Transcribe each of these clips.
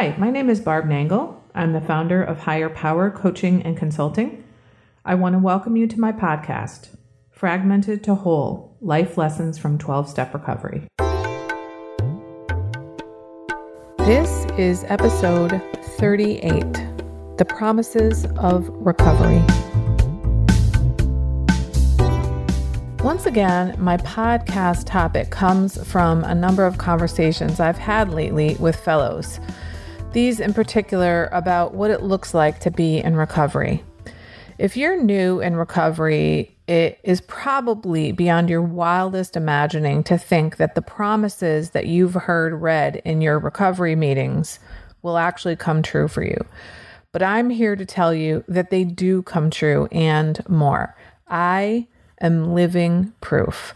Hi, my name is Barb Nangle. I'm the founder of Higher Power Coaching and Consulting. I want to welcome you to my podcast, Fragmented to Whole Life Lessons from 12 Step Recovery. This is episode 38 The Promises of Recovery. Once again, my podcast topic comes from a number of conversations I've had lately with fellows. These, in particular, about what it looks like to be in recovery. If you're new in recovery, it is probably beyond your wildest imagining to think that the promises that you've heard read in your recovery meetings will actually come true for you. But I'm here to tell you that they do come true and more. I am living proof.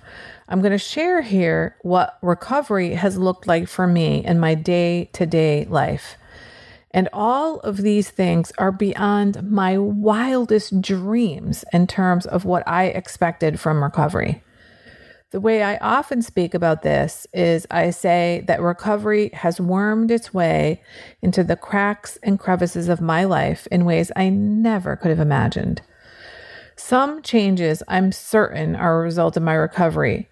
I'm going to share here what recovery has looked like for me in my day to day life. And all of these things are beyond my wildest dreams in terms of what I expected from recovery. The way I often speak about this is I say that recovery has wormed its way into the cracks and crevices of my life in ways I never could have imagined. Some changes I'm certain are a result of my recovery,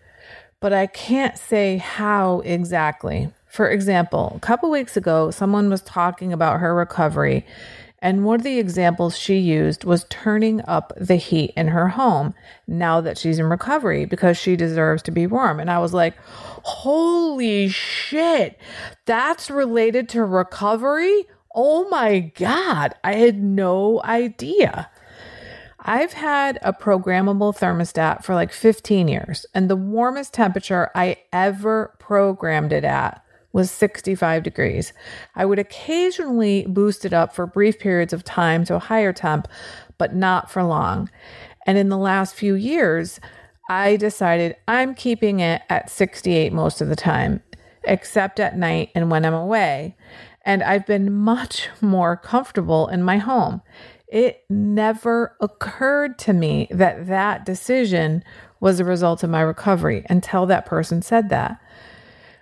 but I can't say how exactly. For example, a couple weeks ago, someone was talking about her recovery, and one of the examples she used was turning up the heat in her home now that she's in recovery because she deserves to be warm. And I was like, holy shit, that's related to recovery? Oh my God, I had no idea. I've had a programmable thermostat for like 15 years, and the warmest temperature I ever programmed it at was 65 degrees. I would occasionally boost it up for brief periods of time to a higher temp, but not for long. And in the last few years, I decided I'm keeping it at 68 most of the time, except at night and when I'm away. And I've been much more comfortable in my home. It never occurred to me that that decision was a result of my recovery until that person said that.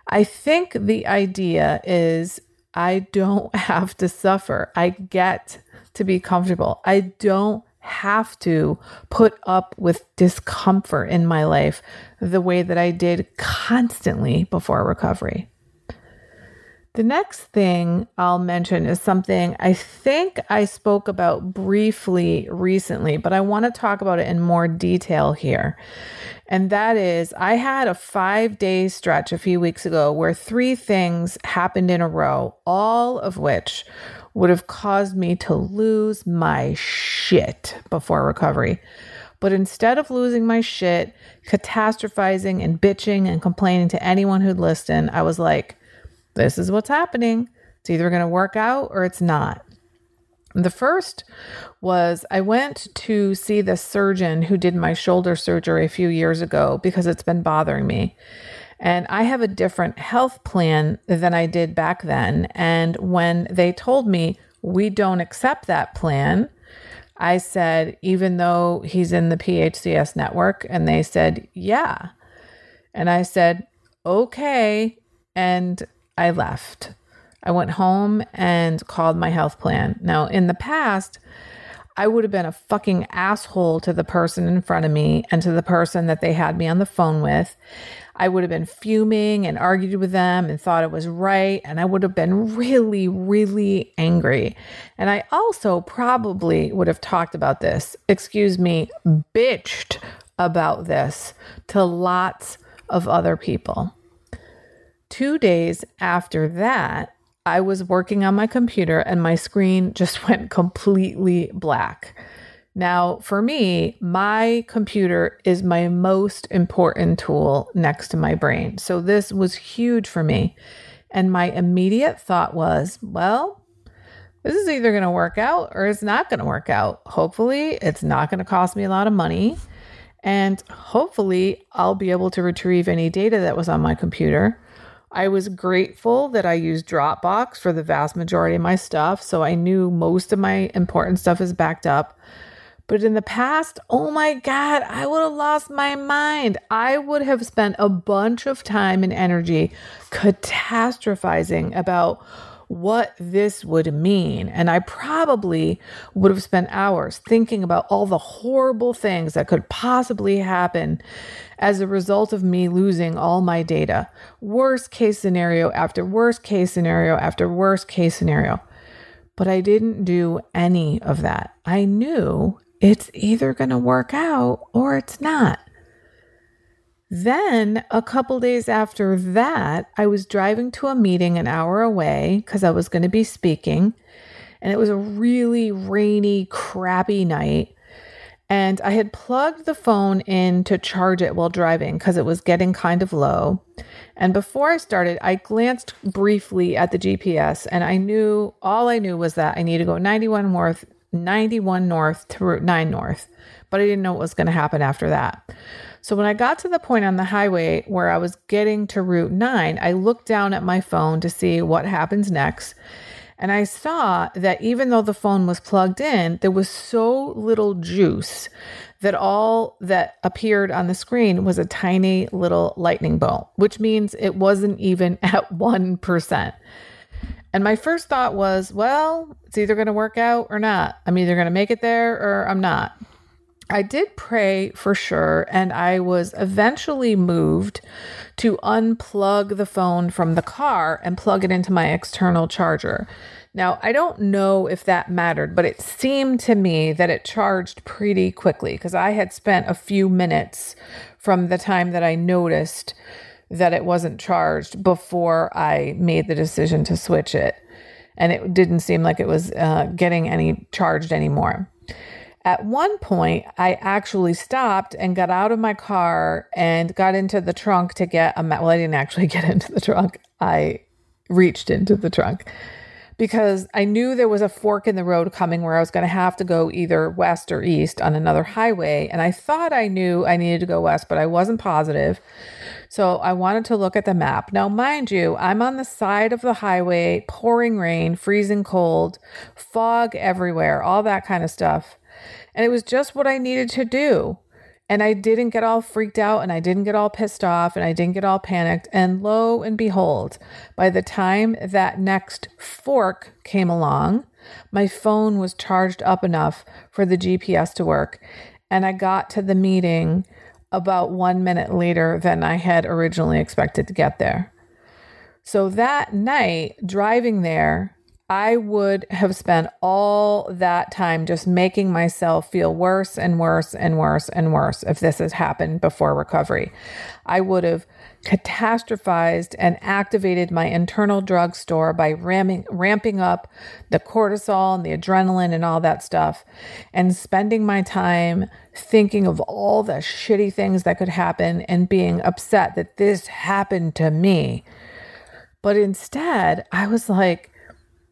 I think the idea is I don't have to suffer. I get to be comfortable. I don't have to put up with discomfort in my life the way that I did constantly before recovery. The next thing I'll mention is something I think I spoke about briefly recently, but I want to talk about it in more detail here. And that is, I had a five day stretch a few weeks ago where three things happened in a row, all of which would have caused me to lose my shit before recovery. But instead of losing my shit, catastrophizing and bitching and complaining to anyone who'd listen, I was like, this is what's happening. It's either going to work out or it's not. The first was I went to see the surgeon who did my shoulder surgery a few years ago because it's been bothering me. And I have a different health plan than I did back then. And when they told me we don't accept that plan, I said, even though he's in the PHCS network, and they said, yeah. And I said, okay. And I left. I went home and called my health plan. Now, in the past, I would have been a fucking asshole to the person in front of me and to the person that they had me on the phone with. I would have been fuming and argued with them and thought it was right. And I would have been really, really angry. And I also probably would have talked about this, excuse me, bitched about this to lots of other people. Two days after that, I was working on my computer and my screen just went completely black. Now, for me, my computer is my most important tool next to my brain. So this was huge for me. And my immediate thought was, well, this is either going to work out or it's not going to work out. Hopefully, it's not going to cost me a lot of money. And hopefully, I'll be able to retrieve any data that was on my computer. I was grateful that I used Dropbox for the vast majority of my stuff. So I knew most of my important stuff is backed up. But in the past, oh my God, I would have lost my mind. I would have spent a bunch of time and energy catastrophizing about what this would mean. And I probably would have spent hours thinking about all the horrible things that could possibly happen as a result of me losing all my data. Worst case scenario after worst case scenario after worst case scenario. But I didn't do any of that. I knew it's either going to work out or it's not. Then, a couple days after that, I was driving to a meeting an hour away because I was going to be speaking. And it was a really rainy, crappy night. And I had plugged the phone in to charge it while driving because it was getting kind of low. And before I started, I glanced briefly at the GPS and I knew all I knew was that I need to go 91 north, 91 north to Route 9 north. But I didn't know what was going to happen after that. So when I got to the point on the highway where I was getting to Route 9, I looked down at my phone to see what happens next. And I saw that even though the phone was plugged in, there was so little juice that all that appeared on the screen was a tiny little lightning bolt, which means it wasn't even at 1%. And my first thought was, well, it's either going to work out or not. I'm either going to make it there or I'm not. I did pray for sure, and I was eventually moved to unplug the phone from the car and plug it into my external charger. Now, I don't know if that mattered, but it seemed to me that it charged pretty quickly because I had spent a few minutes from the time that I noticed that it wasn't charged before I made the decision to switch it. And it didn't seem like it was uh, getting any charged anymore. At one point, I actually stopped and got out of my car and got into the trunk to get a Well, I didn't actually get into the trunk. I reached into the trunk because I knew there was a fork in the road coming where I was going to have to go either west or east on another highway. And I thought I knew I needed to go west, but I wasn't positive. So I wanted to look at the map. Now, mind you, I'm on the side of the highway, pouring rain, freezing cold, fog everywhere, all that kind of stuff. And it was just what I needed to do. And I didn't get all freaked out and I didn't get all pissed off and I didn't get all panicked. And lo and behold, by the time that next fork came along, my phone was charged up enough for the GPS to work. And I got to the meeting about one minute later than I had originally expected to get there. So that night, driving there, I would have spent all that time just making myself feel worse and worse and worse and worse if this has happened before recovery. I would have catastrophized and activated my internal drug store by ramming, ramping up the cortisol and the adrenaline and all that stuff, and spending my time thinking of all the shitty things that could happen and being upset that this happened to me. But instead, I was like,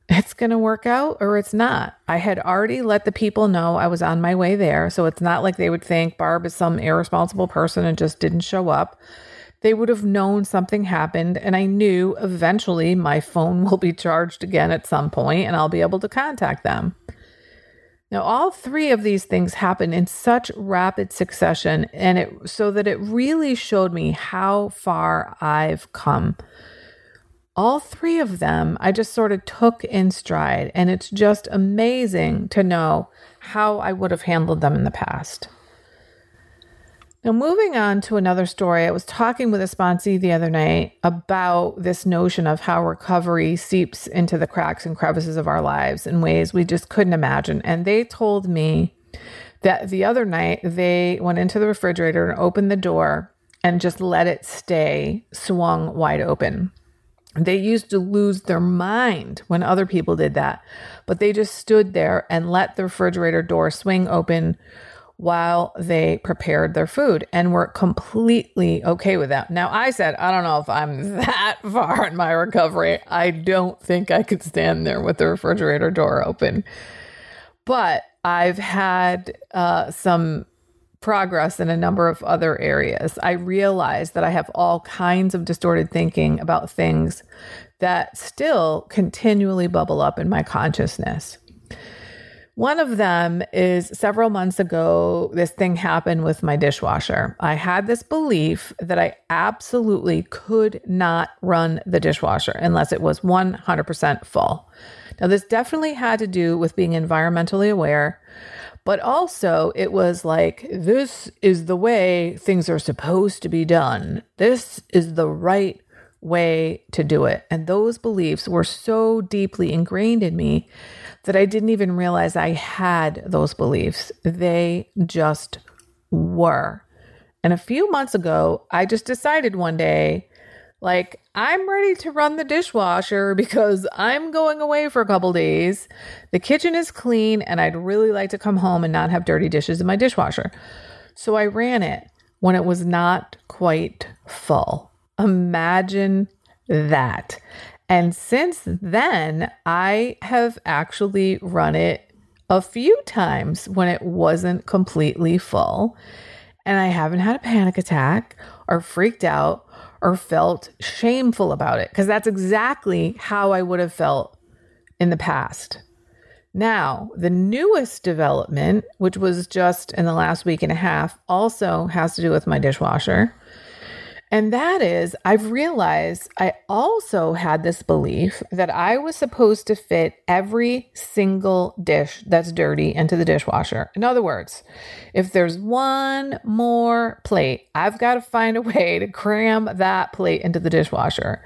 it's going to work out or it's not. I had already let the people know I was on my way there. So it's not like they would think Barb is some irresponsible person and just didn't show up. They would have known something happened. And I knew eventually my phone will be charged again at some point and I'll be able to contact them. Now, all three of these things happened in such rapid succession, and it so that it really showed me how far I've come all three of them I just sort of took in stride. And it's just amazing to know how I would have handled them in the past. Now, moving on to another story, I was talking with a sponsee the other night about this notion of how recovery seeps into the cracks and crevices of our lives in ways we just couldn't imagine. And they told me that the other night they went into the refrigerator and opened the door and just let it stay swung wide open. They used to lose their mind when other people did that, but they just stood there and let the refrigerator door swing open while they prepared their food and were completely okay with that. Now, I said, I don't know if I'm that far in my recovery. I don't think I could stand there with the refrigerator door open. But I've had uh, some progress in a number of other areas. I realize that I have all kinds of distorted thinking about things that still continually bubble up in my consciousness. One of them is several months ago, this thing happened with my dishwasher. I had this belief that I absolutely could not run the dishwasher unless it was 100% full. Now, this definitely had to do with being environmentally aware, but also it was like, this is the way things are supposed to be done. This is the right way to do it. And those beliefs were so deeply ingrained in me that I didn't even realize I had those beliefs. They just were. And a few months ago, I just decided one day, like, I'm ready to run the dishwasher because I'm going away for a couple days. The kitchen is clean, and I'd really like to come home and not have dirty dishes in my dishwasher. So I ran it when it was not quite full. Imagine that. And since then, I have actually run it a few times when it wasn't completely full. And I haven't had a panic attack or freaked out or felt shameful about it because that's exactly how I would have felt in the past. Now, the newest development, which was just in the last week and a half, also has to do with my dishwasher. And that is, I've realized I also had this belief that I was supposed to fit every single dish that's dirty into the dishwasher. In other words, if there's one more plate, I've got to find a way to cram that plate into the dishwasher.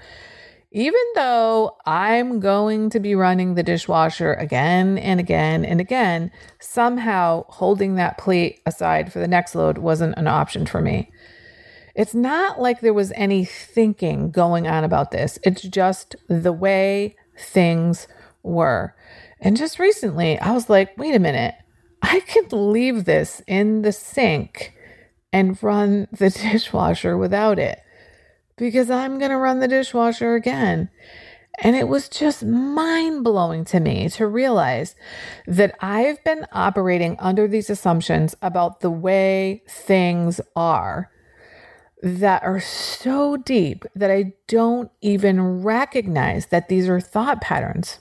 Even though I'm going to be running the dishwasher again and again and again, somehow holding that plate aside for the next load wasn't an option for me. It's not like there was any thinking going on about this. It's just the way things were. And just recently, I was like, wait a minute, I can leave this in the sink and run the dishwasher without it because I'm going to run the dishwasher again. And it was just mind blowing to me to realize that I've been operating under these assumptions about the way things are that are so deep that I don't even recognize that these are thought patterns.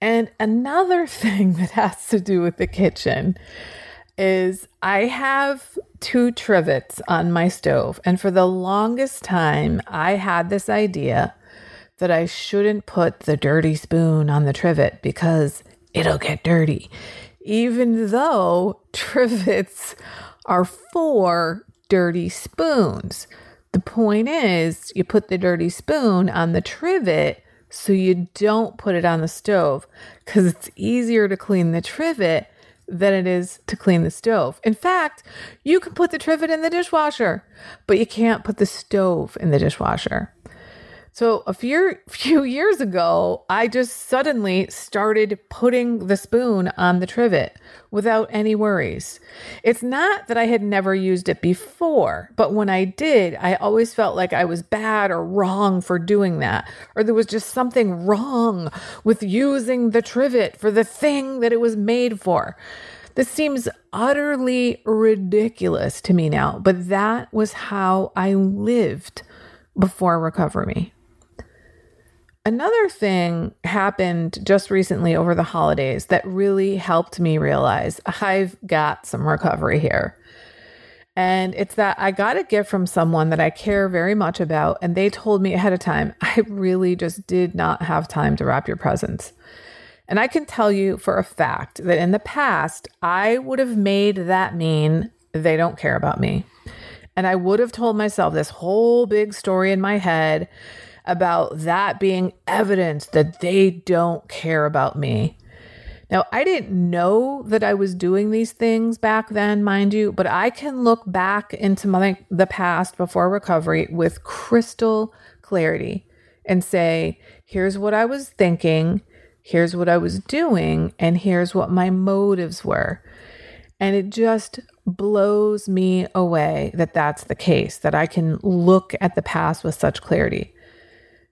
And another thing that has to do with the kitchen is I have two trivets on my stove. And for the longest time, I had this idea that I shouldn't put the dirty spoon on the trivet because it'll get dirty, even though trivets are for dirty spoons. The point is, you put the dirty spoon on the trivet so you don't put it on the stove because it's easier to clean the trivet than it is to clean the stove. In fact, you can put the trivet in the dishwasher, but you can't put the stove in the dishwasher. So a few few years ago, I just suddenly started putting the spoon on the trivet without any worries. It's not that I had never used it before, but when I did, I always felt like I was bad or wrong for doing that, or there was just something wrong with using the trivet for the thing that it was made for. This seems utterly ridiculous to me now, but that was how I lived before Recover Me. Another thing happened just recently over the holidays that really helped me realize I've got some recovery here. And it's that I got a gift from someone that I care very much about, and they told me ahead of time, I really just did not have time to wrap your presents. And I can tell you for a fact that in the past, I would have made that mean they don't care about me. And I would have told myself this whole big story in my head about that being evidence that they don't care about me. Now, I didn't know that I was doing these things back then, mind you, but I can look back into my the past before recovery with crystal clarity and say, here's what I was thinking, here's what I was doing, and here's what my motives were. And it just blows me away that that's the case, that I can look at the past with such clarity.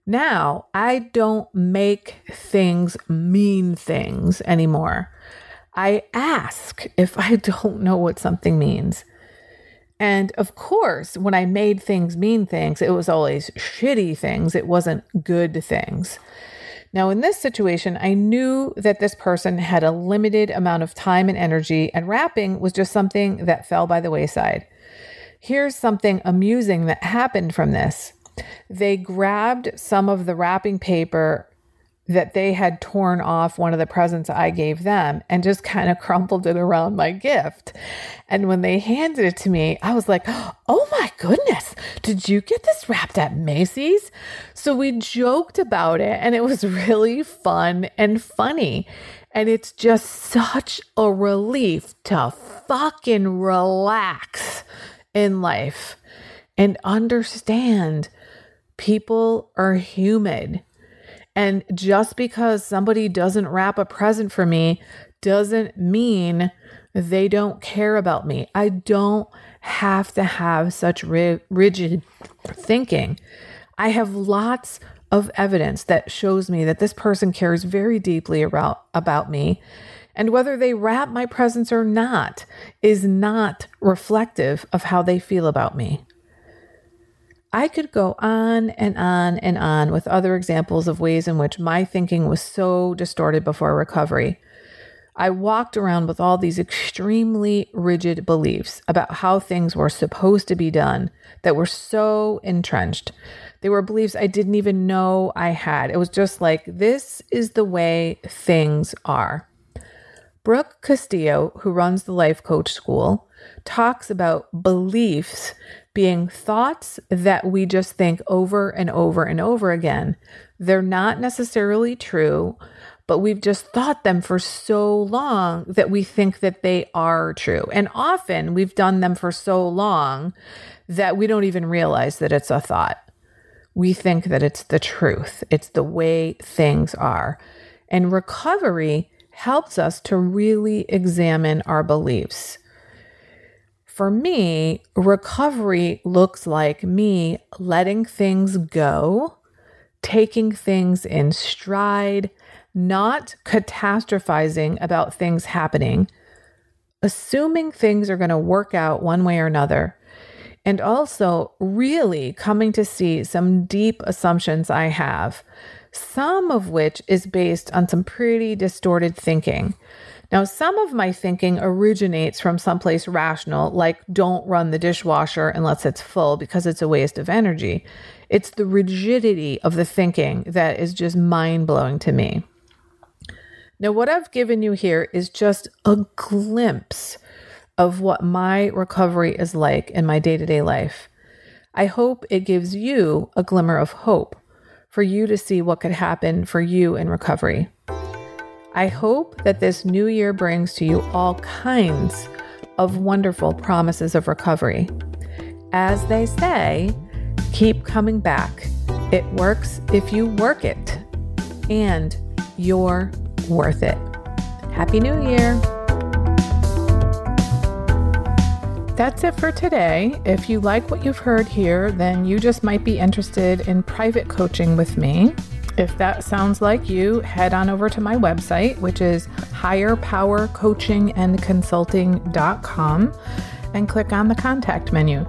Now I don't make things mean things anymore. I ask if I don't know what something means. And of course, when I made things mean things, it was always shitty things, it wasn't good things. Now, in this situation, I knew that this person had a limited amount of time and energy, and wrapping was just something that fell by the wayside. Here's something amusing that happened from this. They grabbed some of the wrapping paper that they had torn off one of the presents I gave them and just kind of crumpled it around my gift. And when they handed it to me, I was like, oh my goodness, did you get this wrapped at Macy's? So we joked about it and it was really fun and funny. And it's just such a relief to fucking relax in life and understand people are human and just because somebody doesn't wrap a present for me doesn't mean they don't care about me. I don't have to have such ri- rigid thinking. I have lots of evidence that shows me that this person cares very deeply about, about me. And whether they wrap my presents or not is not reflective of how they feel about me. I could go on and on and on with other examples of ways in which my thinking was so distorted before recovery. I walked around with all these extremely rigid beliefs about how things were supposed to be done that were so entrenched. They were beliefs I didn't even know I had. It was just like, this is the way things are. Brooke Castillo, who runs the Life Coach School, talks about beliefs being thoughts that we just think over and over and over again. They're not necessarily true, but we've just thought them for so long that we think that they are true. And often we've done them for so long that we don't even realize that it's a thought. We think that it's the truth, it's the way things are. And recovery helps us to really examine our beliefs. For me, recovery looks like me letting things go, taking things in stride, not catastrophizing about things happening, assuming things are going to work out one way or another, and also really coming to see some deep assumptions I have, some of which is based on some pretty distorted thinking. Now, some of my thinking originates from someplace rational, like don't run the dishwasher unless it's full because it's a waste of energy. It's the rigidity of the thinking that is just mind blowing to me. Now, what I've given you here is just a glimpse of what my recovery is like in my day to day life. I hope it gives you a glimmer of hope for you to see what could happen for you in recovery. I hope that this new year brings to you all kinds of wonderful promises of recovery. As they say, keep coming back. It works if you work it, and you're worth it. Happy New Year! That's it for today. If you like what you've heard here, then you just might be interested in private coaching with me. If that sounds like you, head on over to my website, which is higherpowercoachingandconsulting.com, and click on the contact menu.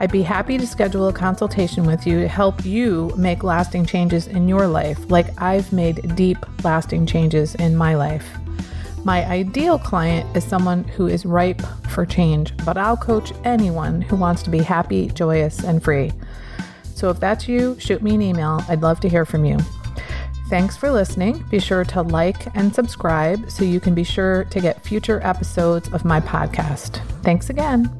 I'd be happy to schedule a consultation with you to help you make lasting changes in your life, like I've made deep, lasting changes in my life. My ideal client is someone who is ripe for change, but I'll coach anyone who wants to be happy, joyous, and free. So if that's you, shoot me an email. I'd love to hear from you. Thanks for listening. Be sure to like and subscribe so you can be sure to get future episodes of my podcast. Thanks again.